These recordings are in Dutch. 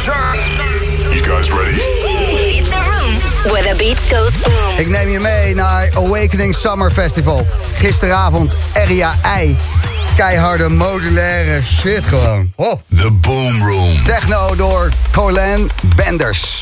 You guys ready? It's a room where the beat goes boom. Ik neem je mee naar Awakening Summer Festival. Gisteravond Area I. Keiharde modulaire shit gewoon. Oh. The Boom Room. Techno door Colin Benders.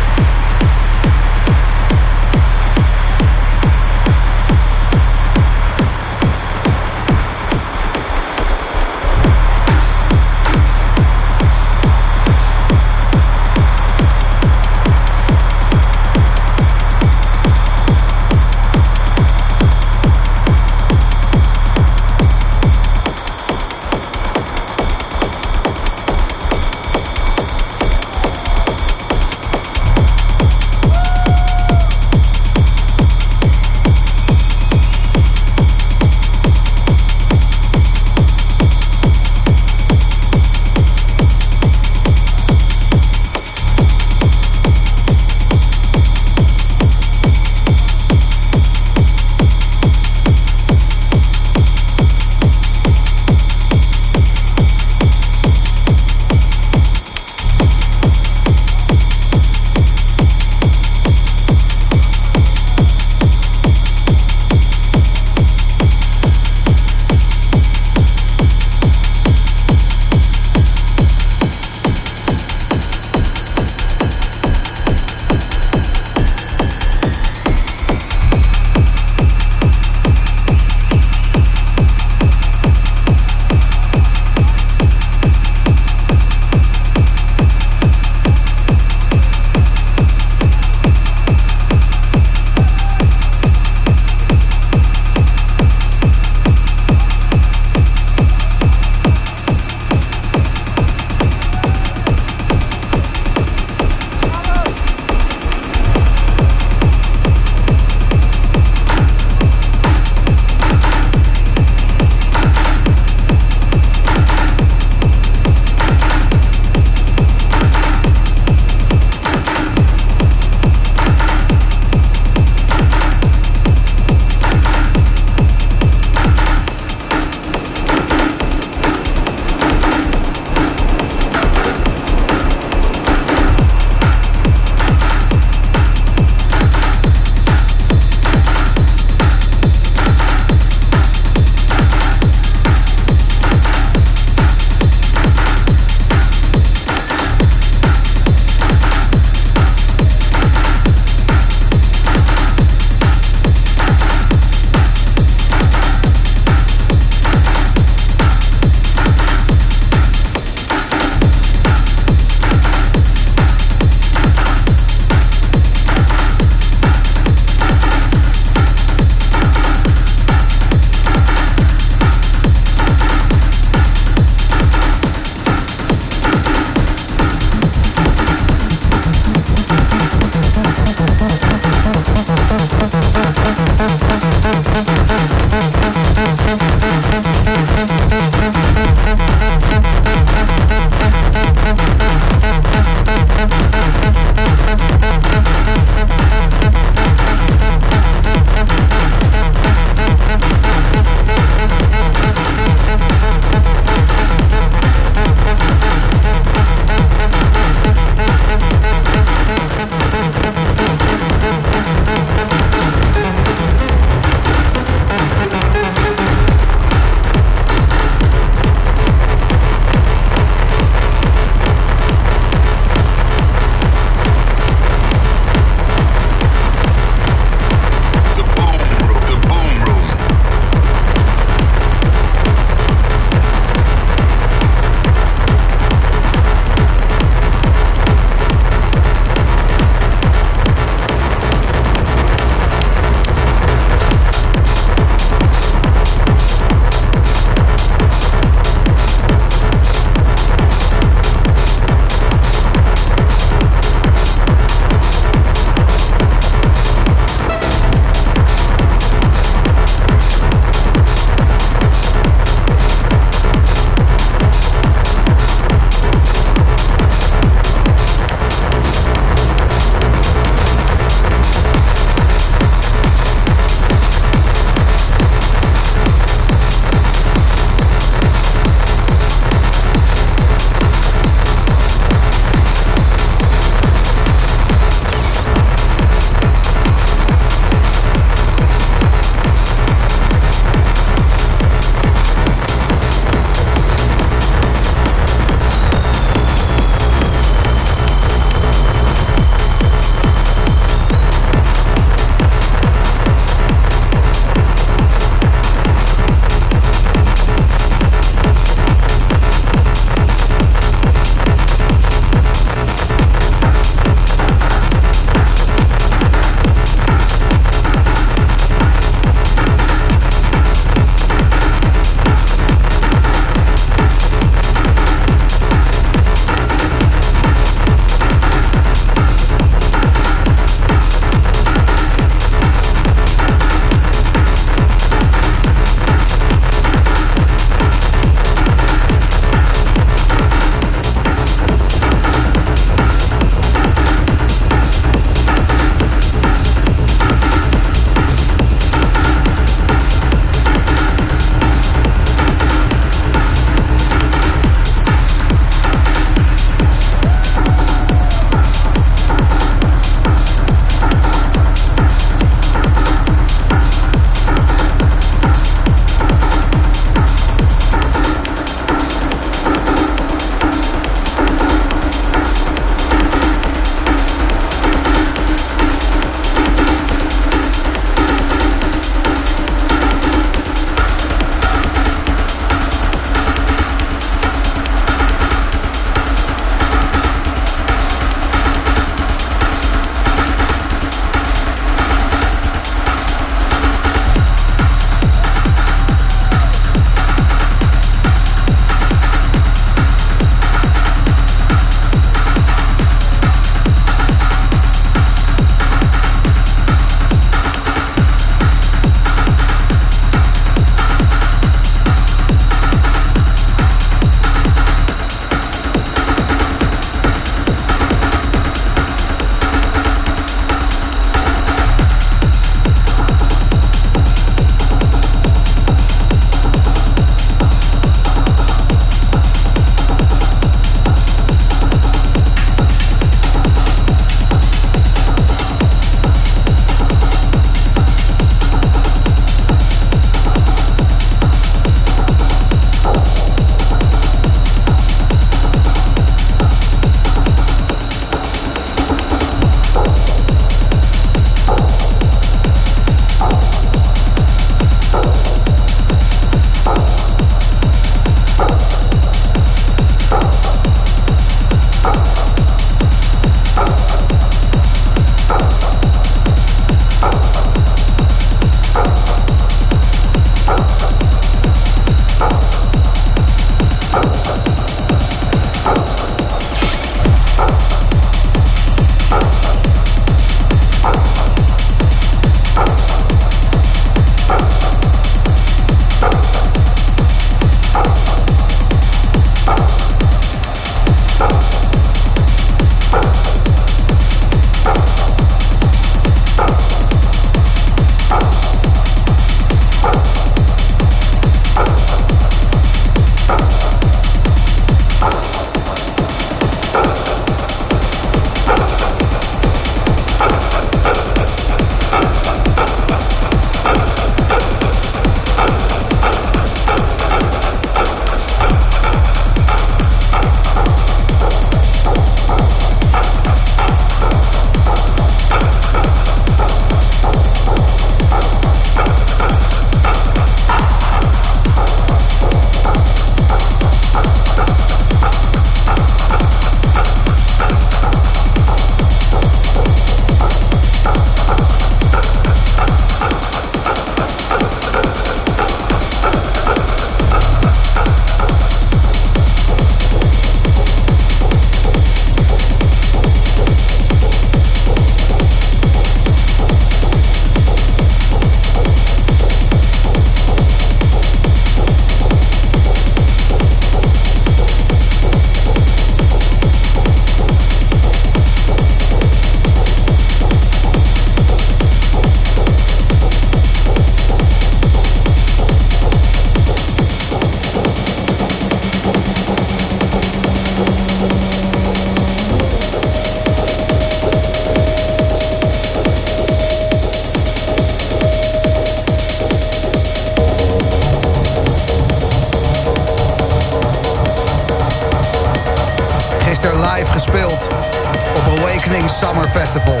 Festival.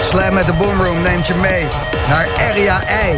Slam met de Boomroom neemt je mee naar Area I.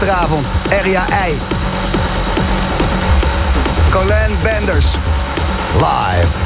Gisteravond, Area I. Colin Benders. Live.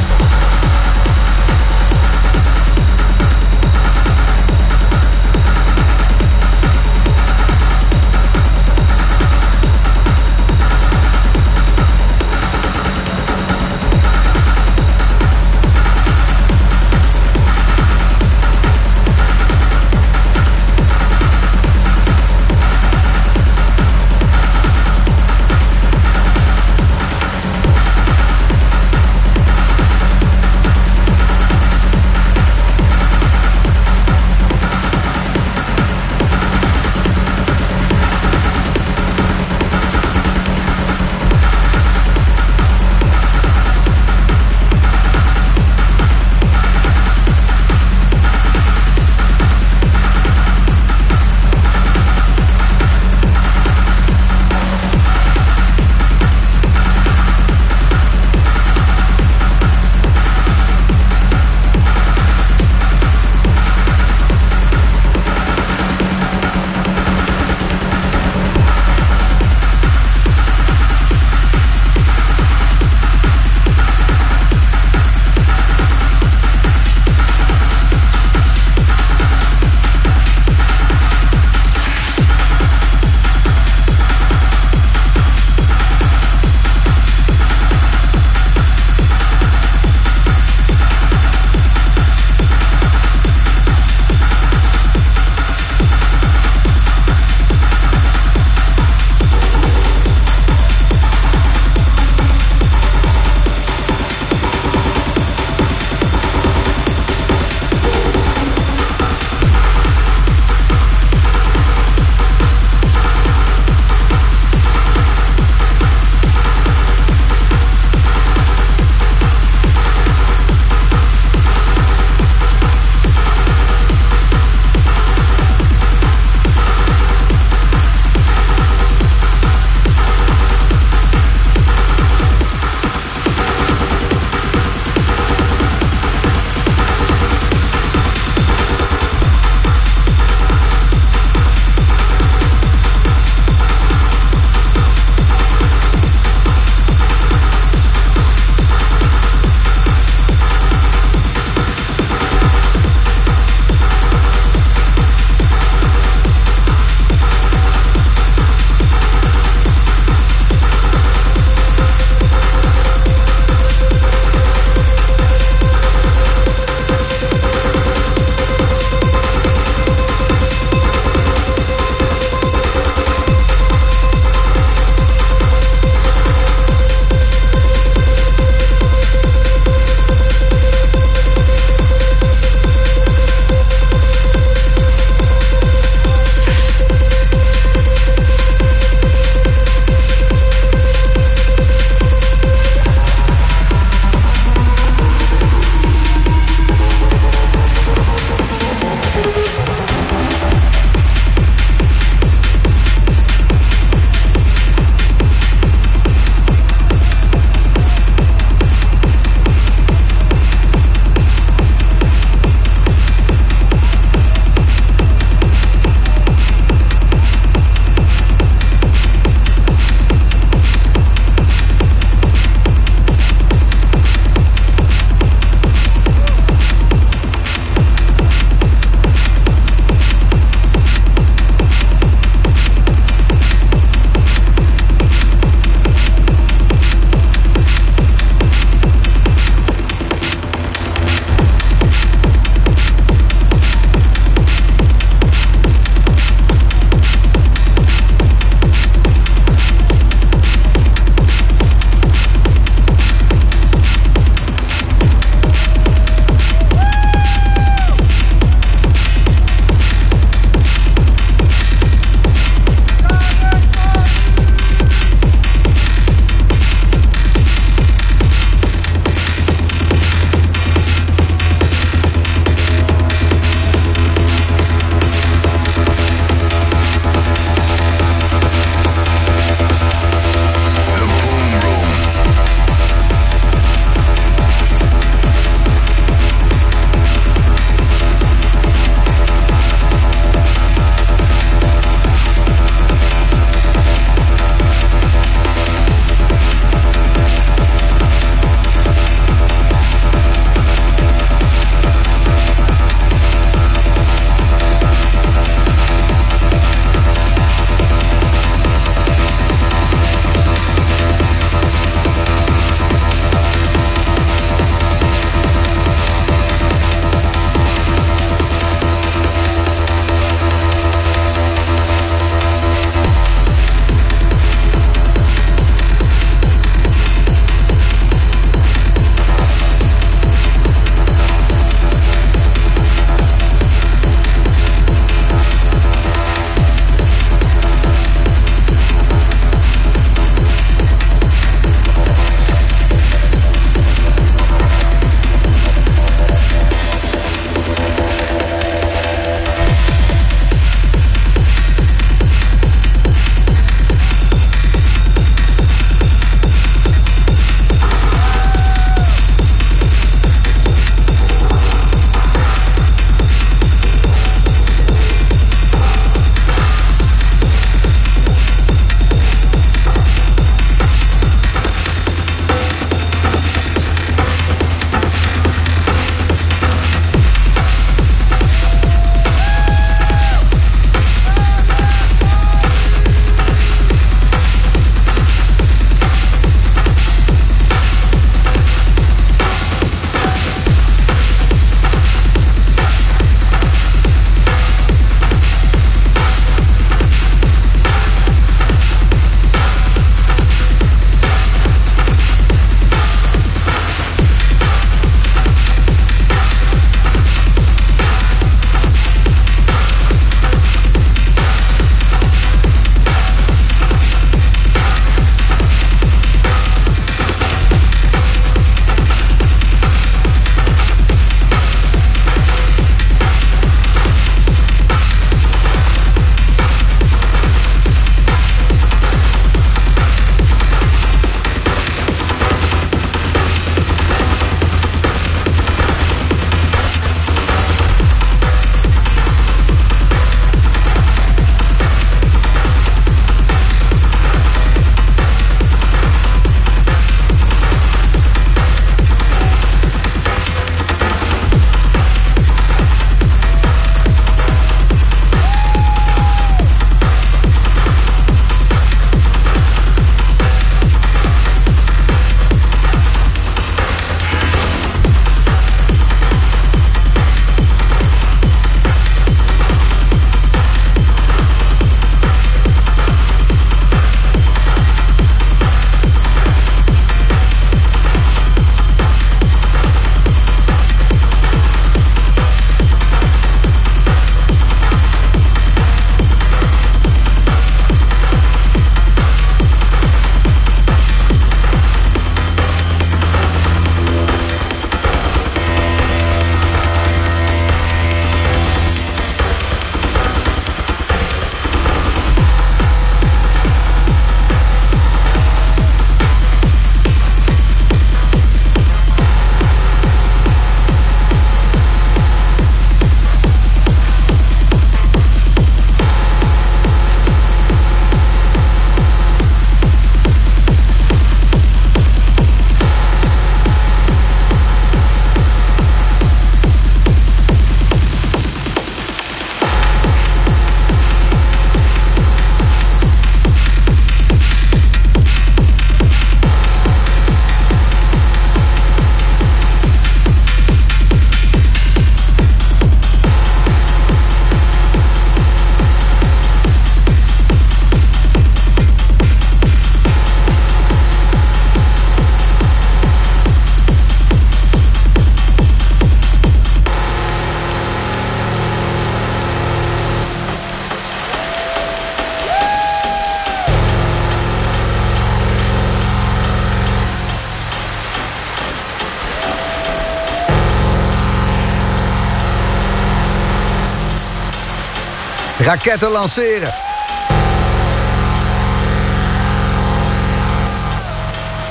Raketten lanceren.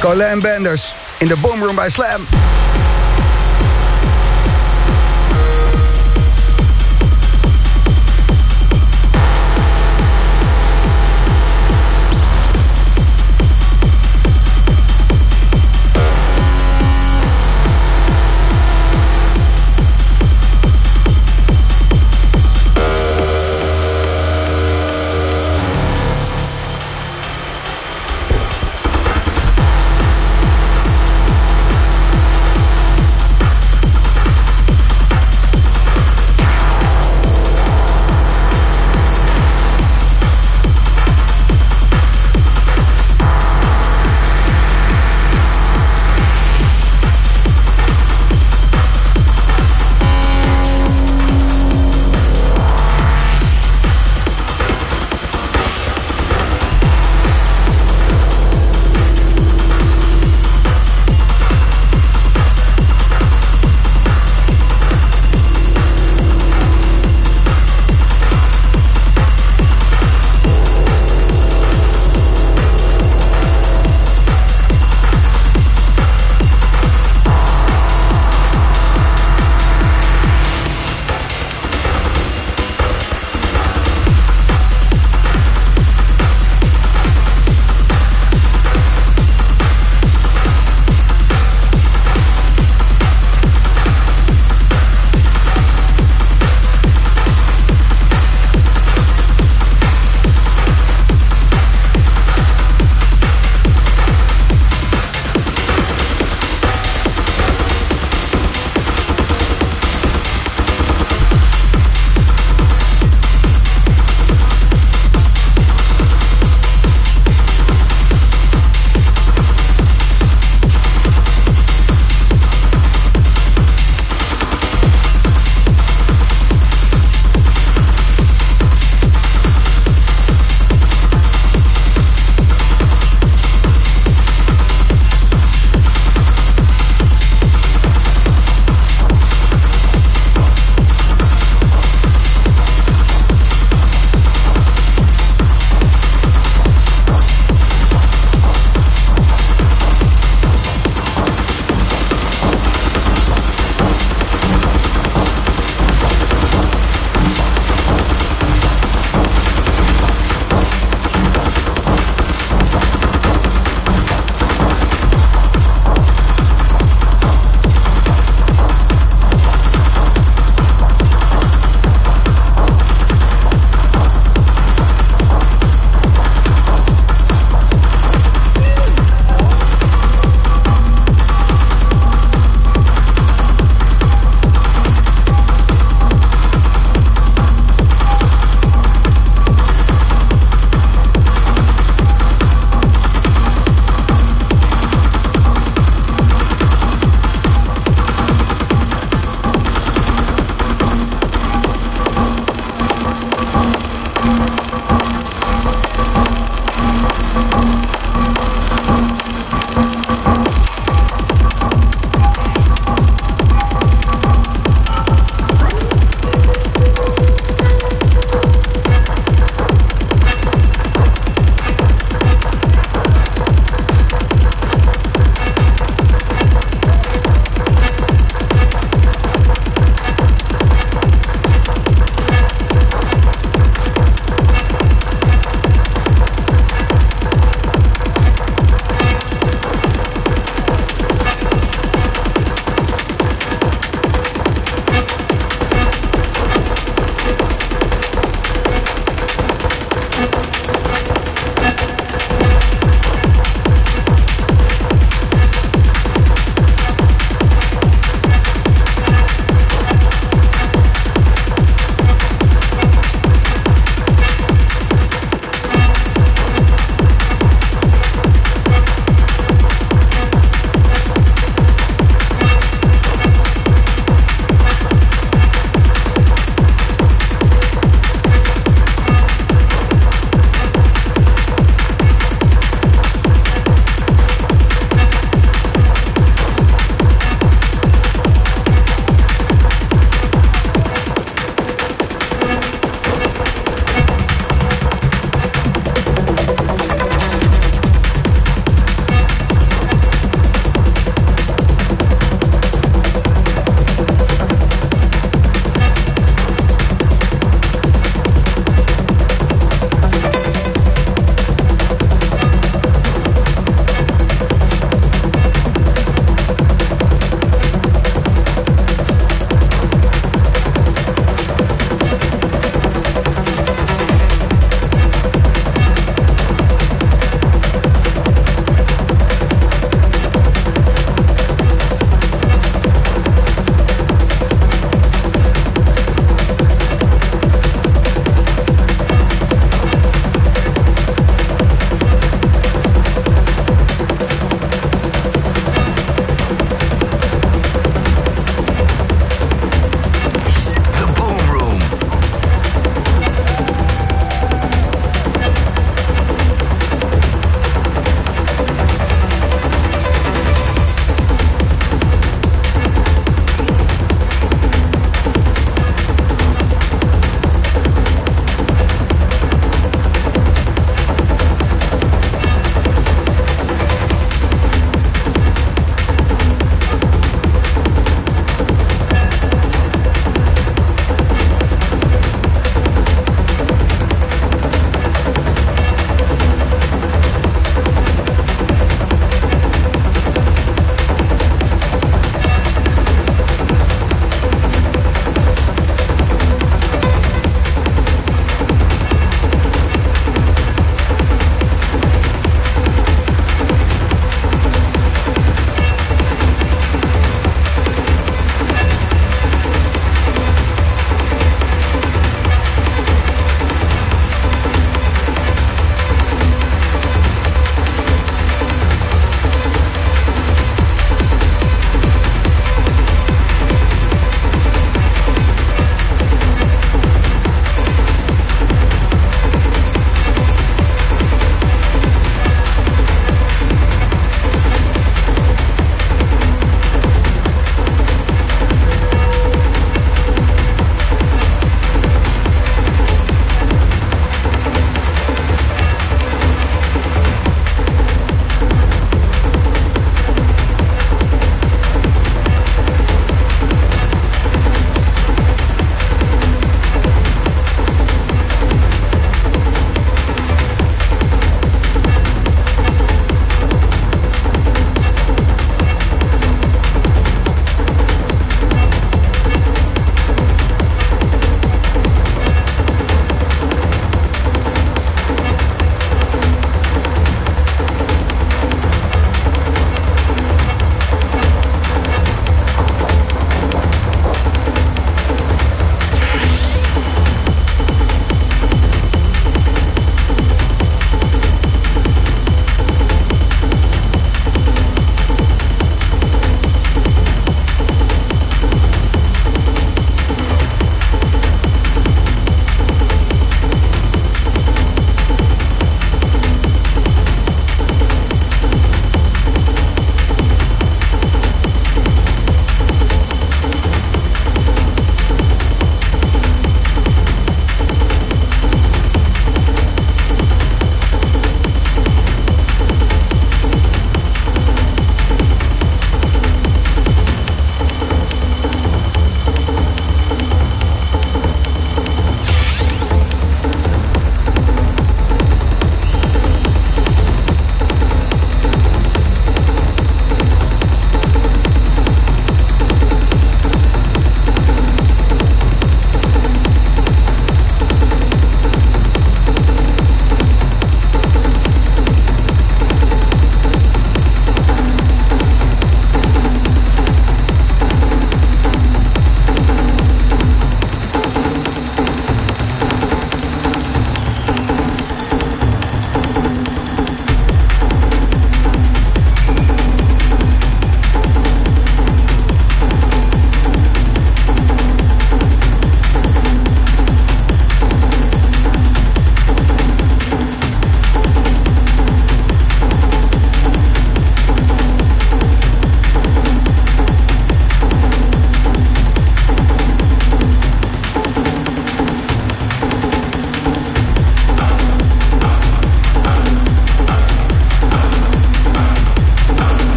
Colin Benders in de boomroom bij Slam.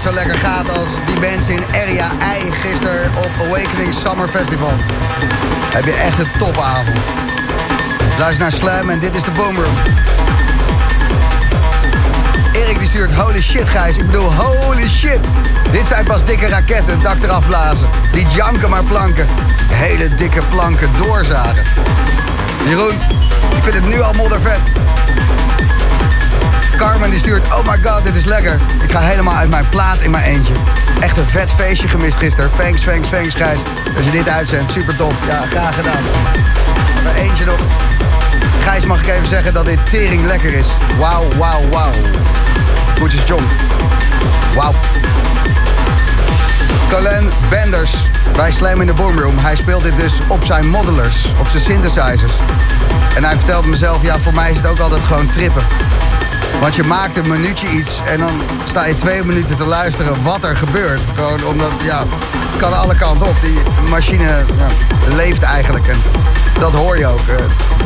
Zo lekker gaat als die mensen in Area I gisteren op Awakening Summer Festival, heb je echt een topavond. Luister naar Slam en dit is de Boomroom. Erik die stuurt, holy shit Gijs, ik bedoel holy shit. Dit zijn pas dikke raketten, dak eraf blazen. Die janken maar planken. Hele dikke planken doorzagen. Jeroen, ik vind het nu al moddervet. Carmen die stuurt, oh my god, dit is lekker. Ik ga helemaal uit mijn plaat in mijn eentje. Echt een vet feestje gemist gisteren. Thanks, thanks, thanks Gijs. Als je dit uitzendt, super tof. Ja, graag gedaan. Even eentje nog. Gijs mag ik even zeggen dat dit tering lekker is. Wauw, wauw, wauw. Groetjes John. Wauw. Colin Benders bij Slam in the Boomroom. Hij speelt dit dus op zijn modelers, op zijn synthesizers. En hij vertelde mezelf, ja, voor mij is het ook altijd gewoon trippen. Want je maakt een minuutje iets en dan sta je twee minuten te luisteren wat er gebeurt. Gewoon omdat, ja, het kan alle kanten op. Die machine ja, leeft eigenlijk en dat hoor je ook. Uh,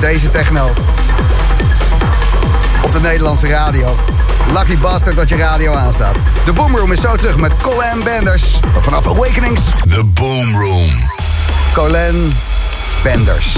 deze techno. Op de Nederlandse radio. Lucky bastard dat je radio aanstaat. De Boomroom is zo terug met Colin Benders. Vanaf Awakenings. The Boomroom. Colin Benders.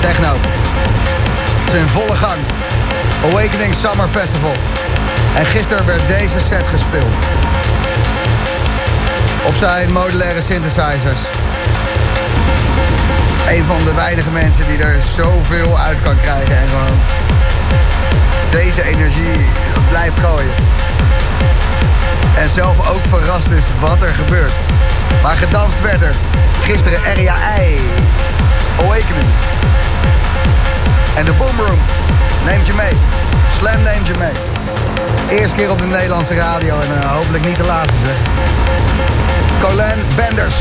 Techno. Het is in volle gang. Awakening Summer Festival. En gisteren werd deze set gespeeld. Op zijn modulaire synthesizers. Een van de weinige mensen die er zoveel uit kan krijgen. En gewoon deze energie blijft gooien. En zelf ook verrast is wat er gebeurt. Maar gedanst werd er. Gisteren RIAI. Awakenings. En de Boomroom neemt je mee. Slam neemt je mee. Eerste keer op de Nederlandse radio en uh, hopelijk niet de laatste zeg. Colin Benders.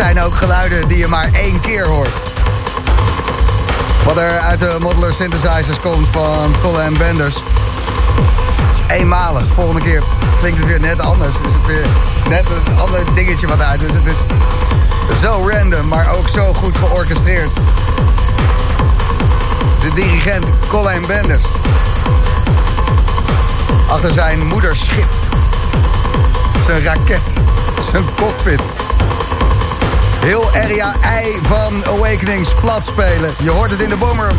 Zijn ook geluiden die je maar één keer hoort. Wat er uit de modular synthesizers komt van Colin Benders. Het is eenmalig. Volgende keer klinkt het weer net anders. Is het weer net een ander dingetje wat uit. Dus het is zo random, maar ook zo goed georchestreerd. De dirigent Colin Benders. Achter zijn moederschip. Zijn raket. Zijn cockpit. Heel Area I van Awakenings plat spelen. Je hoort het in de bomber.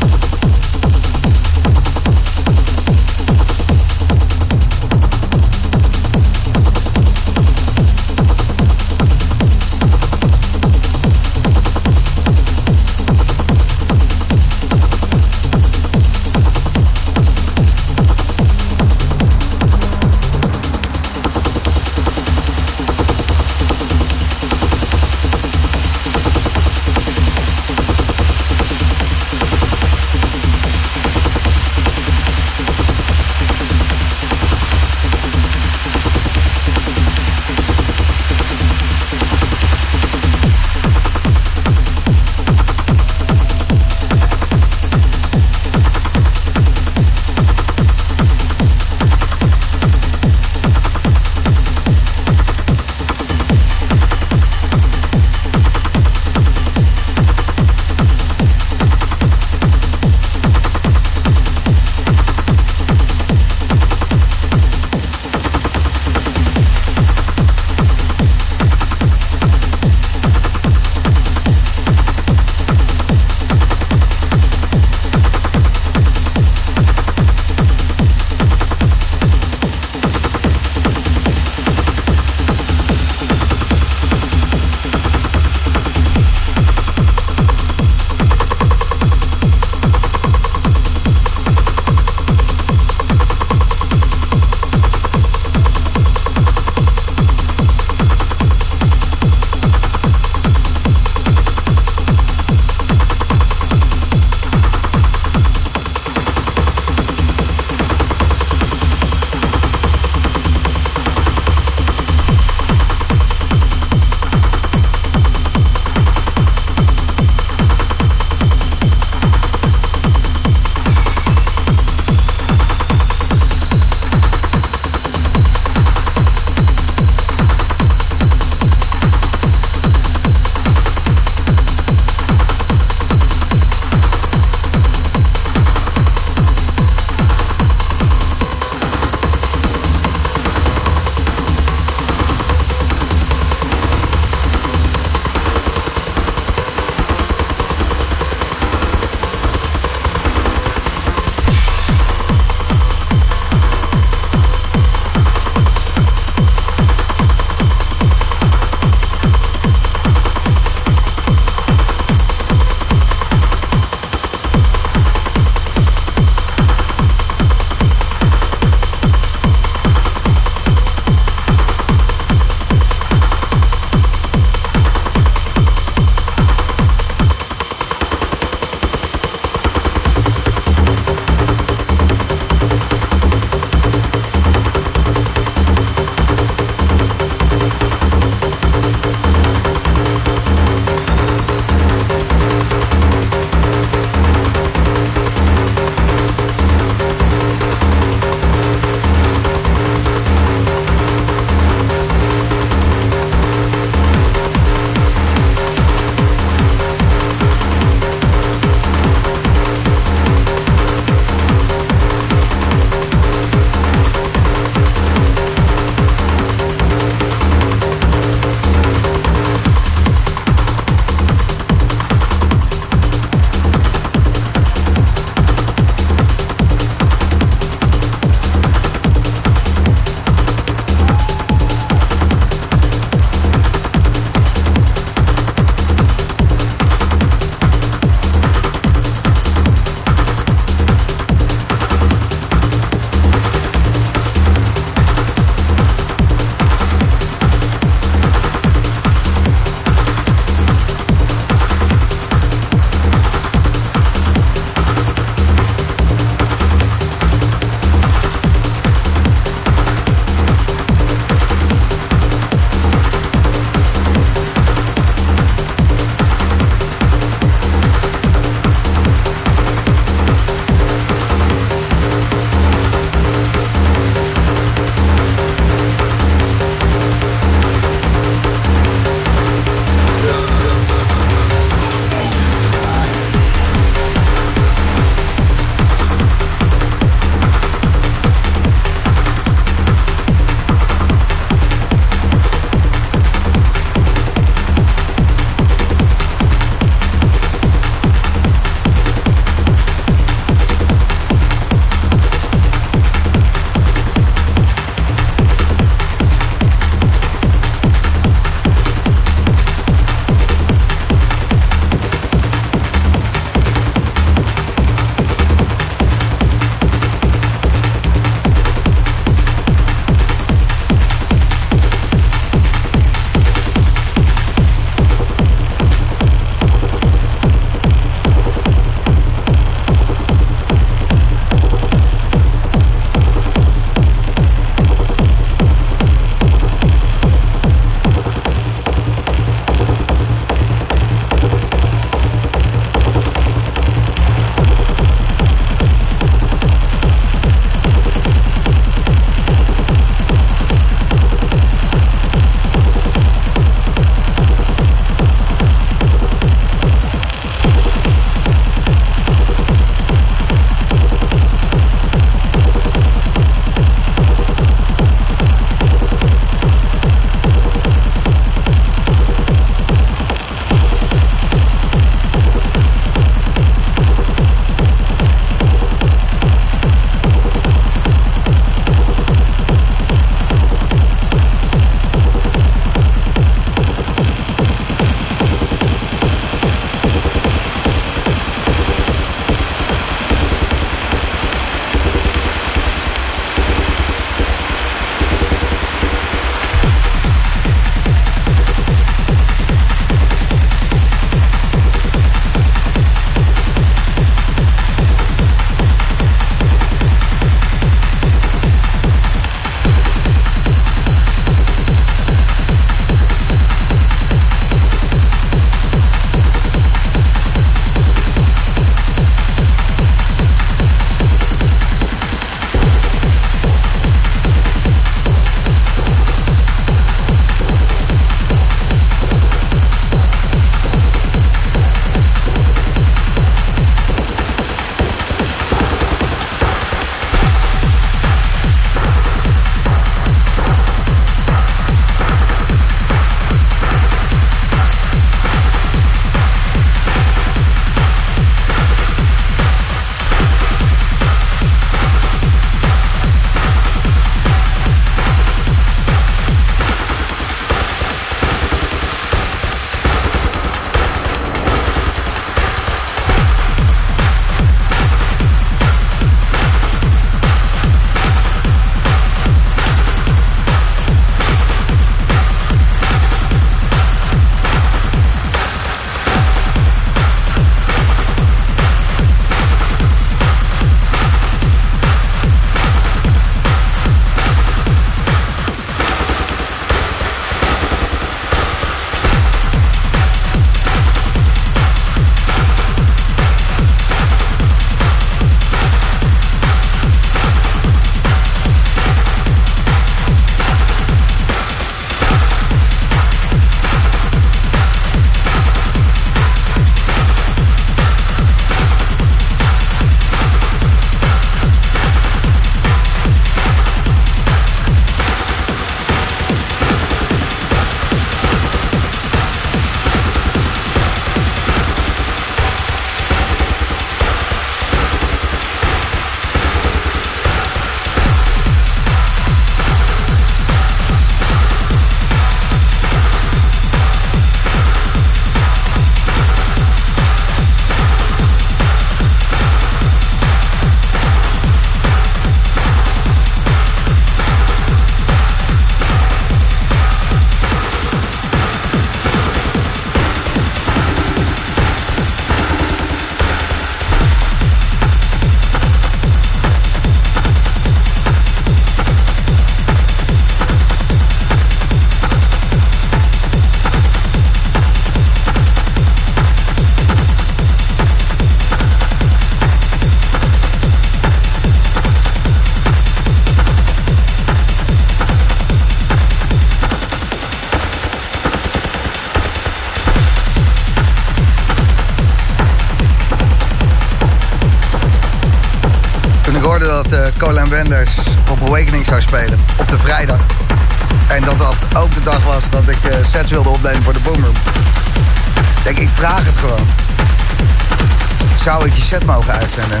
Mogen uitzenden?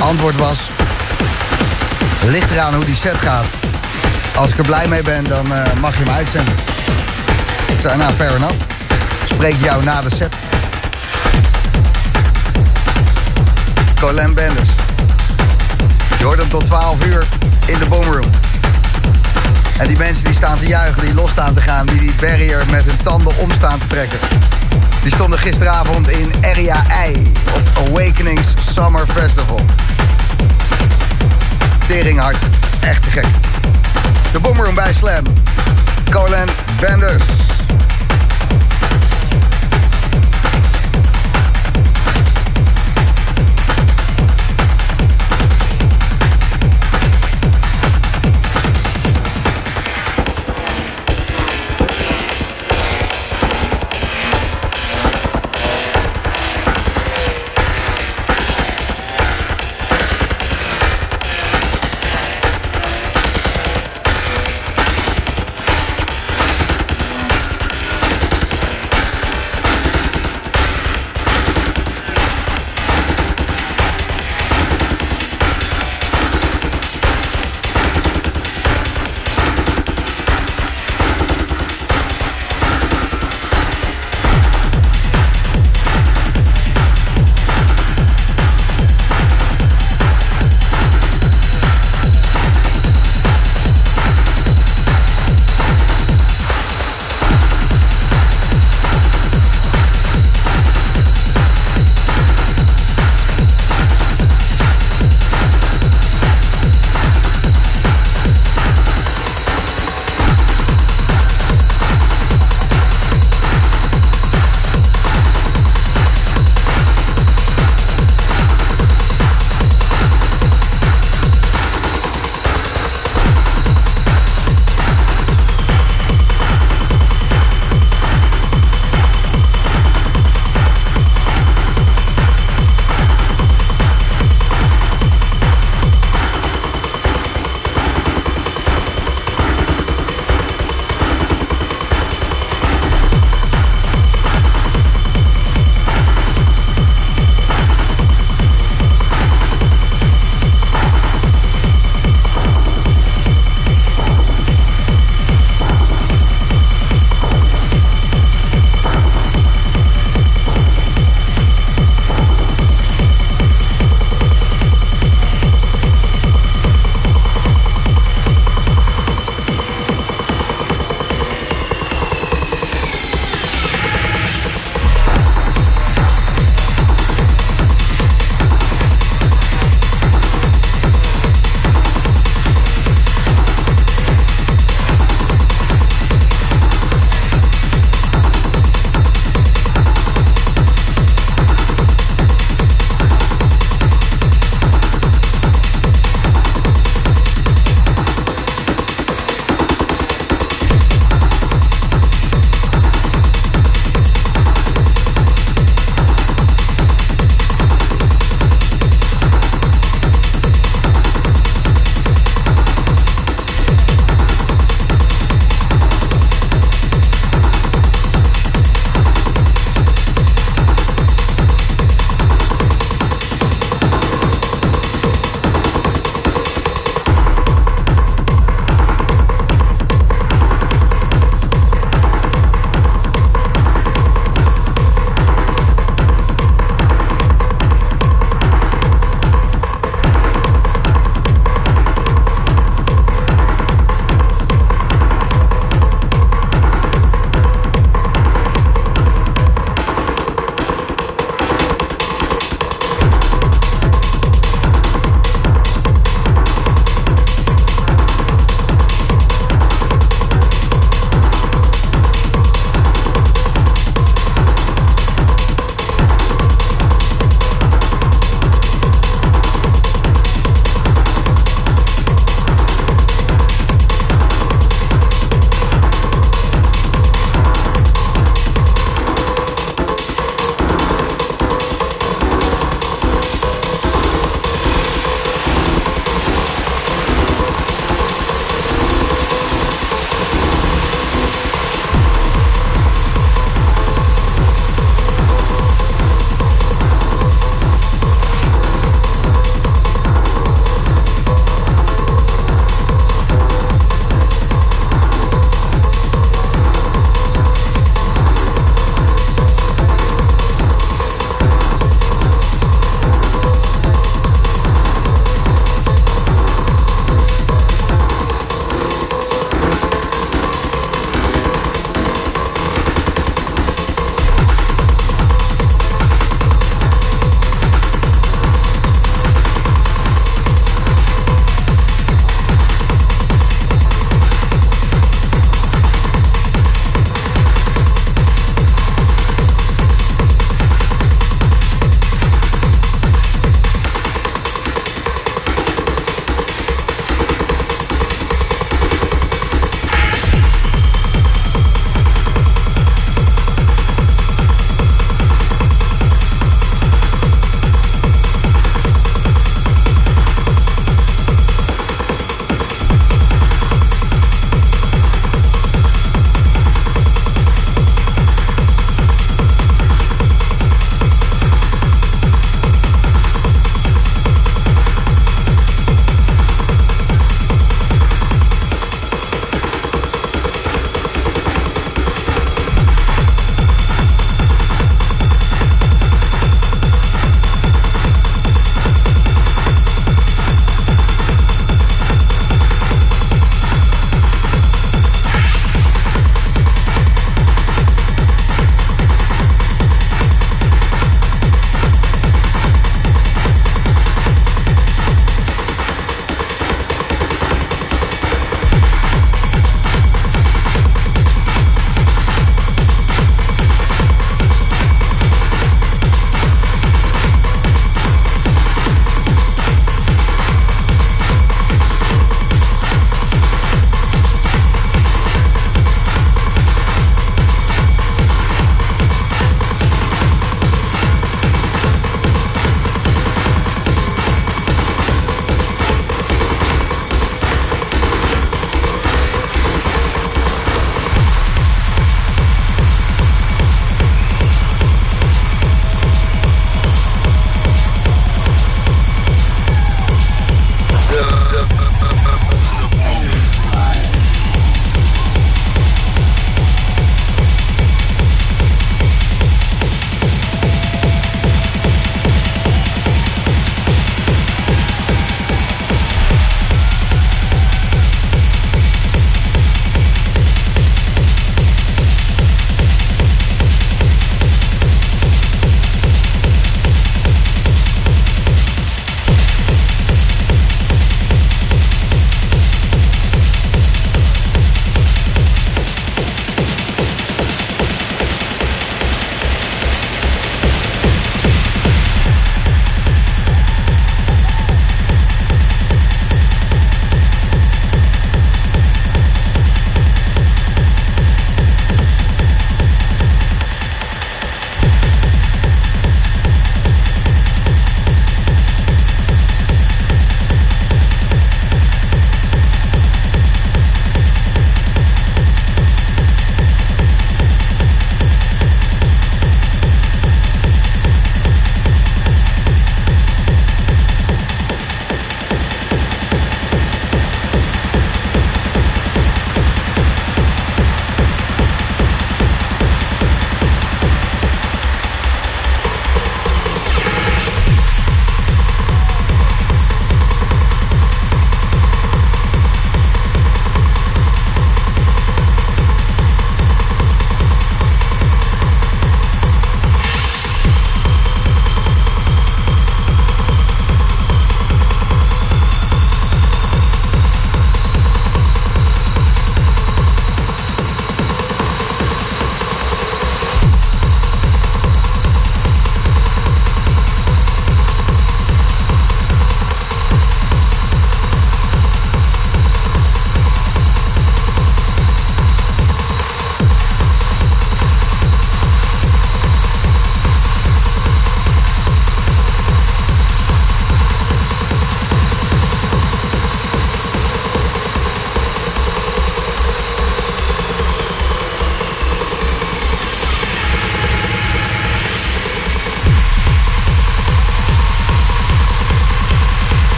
Antwoord was... Ligt eraan hoe die set gaat. Als ik er blij mee ben, dan uh, mag je hem uitzenden. Ik zei, nou, fair enough. Spreek jou na de set. Colin Benders. Je hoort hem tot 12 uur in de boomroom. En die mensen die staan te juichen, die los staan te gaan... die die barrier met hun tanden om staan te trekken... die stonden gisteravond in Area I op Awakenings Summer Festival. Teringhard. Echt te gek. De boomroom bij Slam. Colin Benders.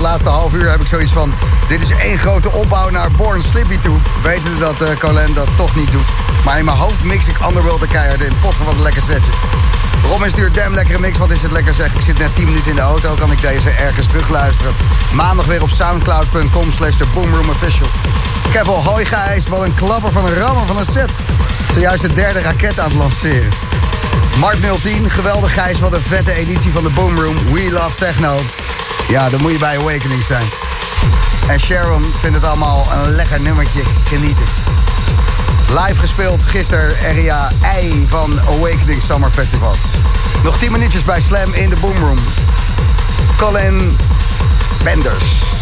Laatste half uur heb ik zoiets van... Dit is één grote opbouw naar Born Slippy toe. Wetende dat uh, Colin dat toch niet doet. Maar in mijn hoofd mix ik Underworld de keihard in. Pot van wat een lekker setje. Robin stuurt damn lekkere mix. Wat is het lekker zeg. Ik zit net 10 minuten in de auto. Kan ik deze ergens terugluisteren. Maandag weer op soundcloud.com slash de Boomroom Official. Kevin wel een klapper van een rammer van een set. Zojuist de derde raket aan het lanceren. Mart 010, geweldig Gijs, wat een vette editie van de Boomroom. We love techno. Ja, dan moet je bij Awakening zijn. En Sharon vindt het allemaal een lekker nummertje genieten. Live gespeeld gisteren RIA I van Awakening Summer Festival. Nog 10 minuutjes bij Slam in de Boomroom. Colin Benders.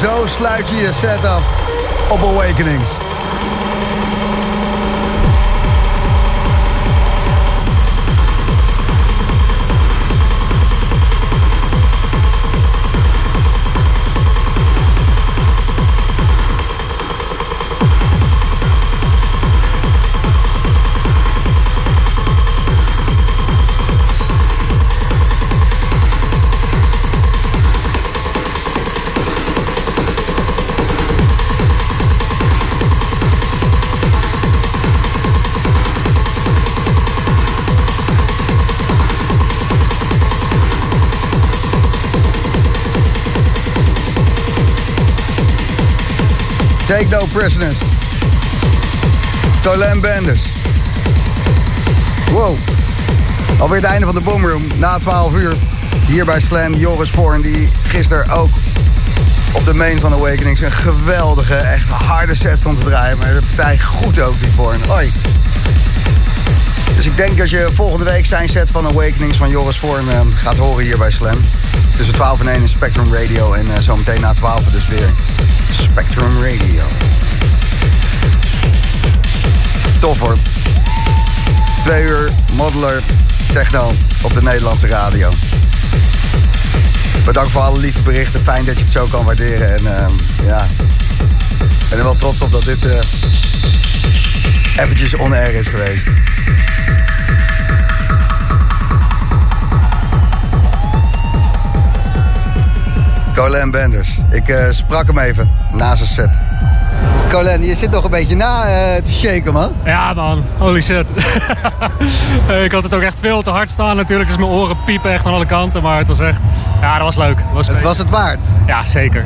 Zo sluit je je set af op Awakenings. No prisoners. Colin Benders. Wow. Alweer het einde van de Boomroom. Na 12 uur. Hier bij Slam. Joris Voorn die gisteren ook op de main van Awakenings een geweldige, echt harde set stond te draaien. Maar de partij goed ook die Voorn. Hoi. Dus ik denk dat je volgende week zijn set van Awakenings van Joris Voorn uh, gaat horen hier bij Slam. Tussen 12 en 1 in Spectrum Radio en uh, zometeen na 12 dus weer Spectrum Radio. Tof hoor. Twee uur modeler techno op de Nederlandse radio. Bedankt voor alle lieve berichten. Fijn dat je het zo kan waarderen. En uh, ja, ik ben er wel trots op dat dit uh, eventjes on-air is geweest. Colin Benders. Ik uh, sprak hem even na zijn set. Colin, je zit nog een beetje na uh, te shaken, man. Ja, man. Holy shit. ik had het ook echt veel te hard staan natuurlijk. Dus mijn oren piepen echt aan alle kanten. Maar het was echt... Ja, dat was leuk. Dat was het was het waard? Ja, zeker.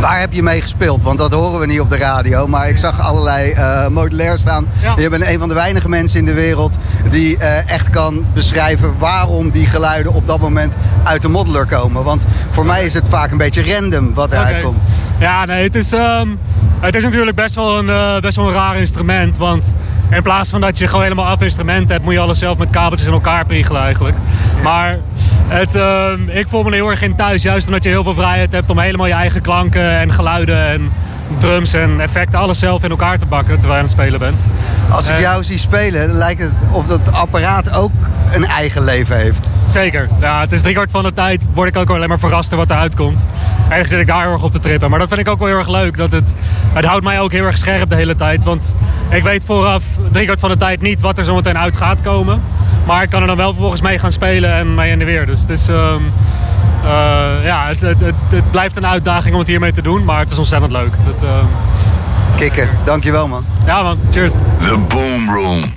Waar heb je mee gespeeld? Want dat horen we niet op de radio. Maar ik zag allerlei uh, modulair staan. Ja. Je bent een van de weinige mensen in de wereld die uh, echt kan beschrijven waarom die geluiden op dat moment uit de modeler komen. Want voor mij is het vaak een beetje random wat eruit okay. komt. Ja, nee, het is, um, het is natuurlijk best wel, een, uh, best wel een raar instrument. Want in plaats van dat je gewoon helemaal af instrument hebt, moet je alles zelf met kabeltjes in elkaar priegelen eigenlijk. Maar het, uh, ik voel me er heel erg in thuis, juist omdat je heel veel vrijheid hebt om helemaal je eigen klanken en geluiden en drums en effecten, alles zelf in elkaar te bakken terwijl je aan het spelen bent. Als ik uh, jou zie spelen, lijkt het of dat apparaat ook een eigen leven heeft. Zeker. Ja, het is driekwart van de tijd word ik ook alleen maar verrast wat eruit komt. Eigenlijk zit ik daar heel erg op te trippen. Maar dat vind ik ook wel heel erg leuk. Dat het, het houdt mij ook heel erg scherp de hele tijd. Want ik weet vooraf driekwart van de tijd niet wat er zo meteen uit gaat komen. Maar ik kan er dan wel vervolgens mee gaan spelen en mee in de weer. Dus het is... Um, uh, ja, het, het, het, het, blijft een uitdaging om het hiermee te doen. Maar het is ontzettend leuk. Dat, uh... Kikken. Dankjewel man. Ja man. Cheers. The Boom Room.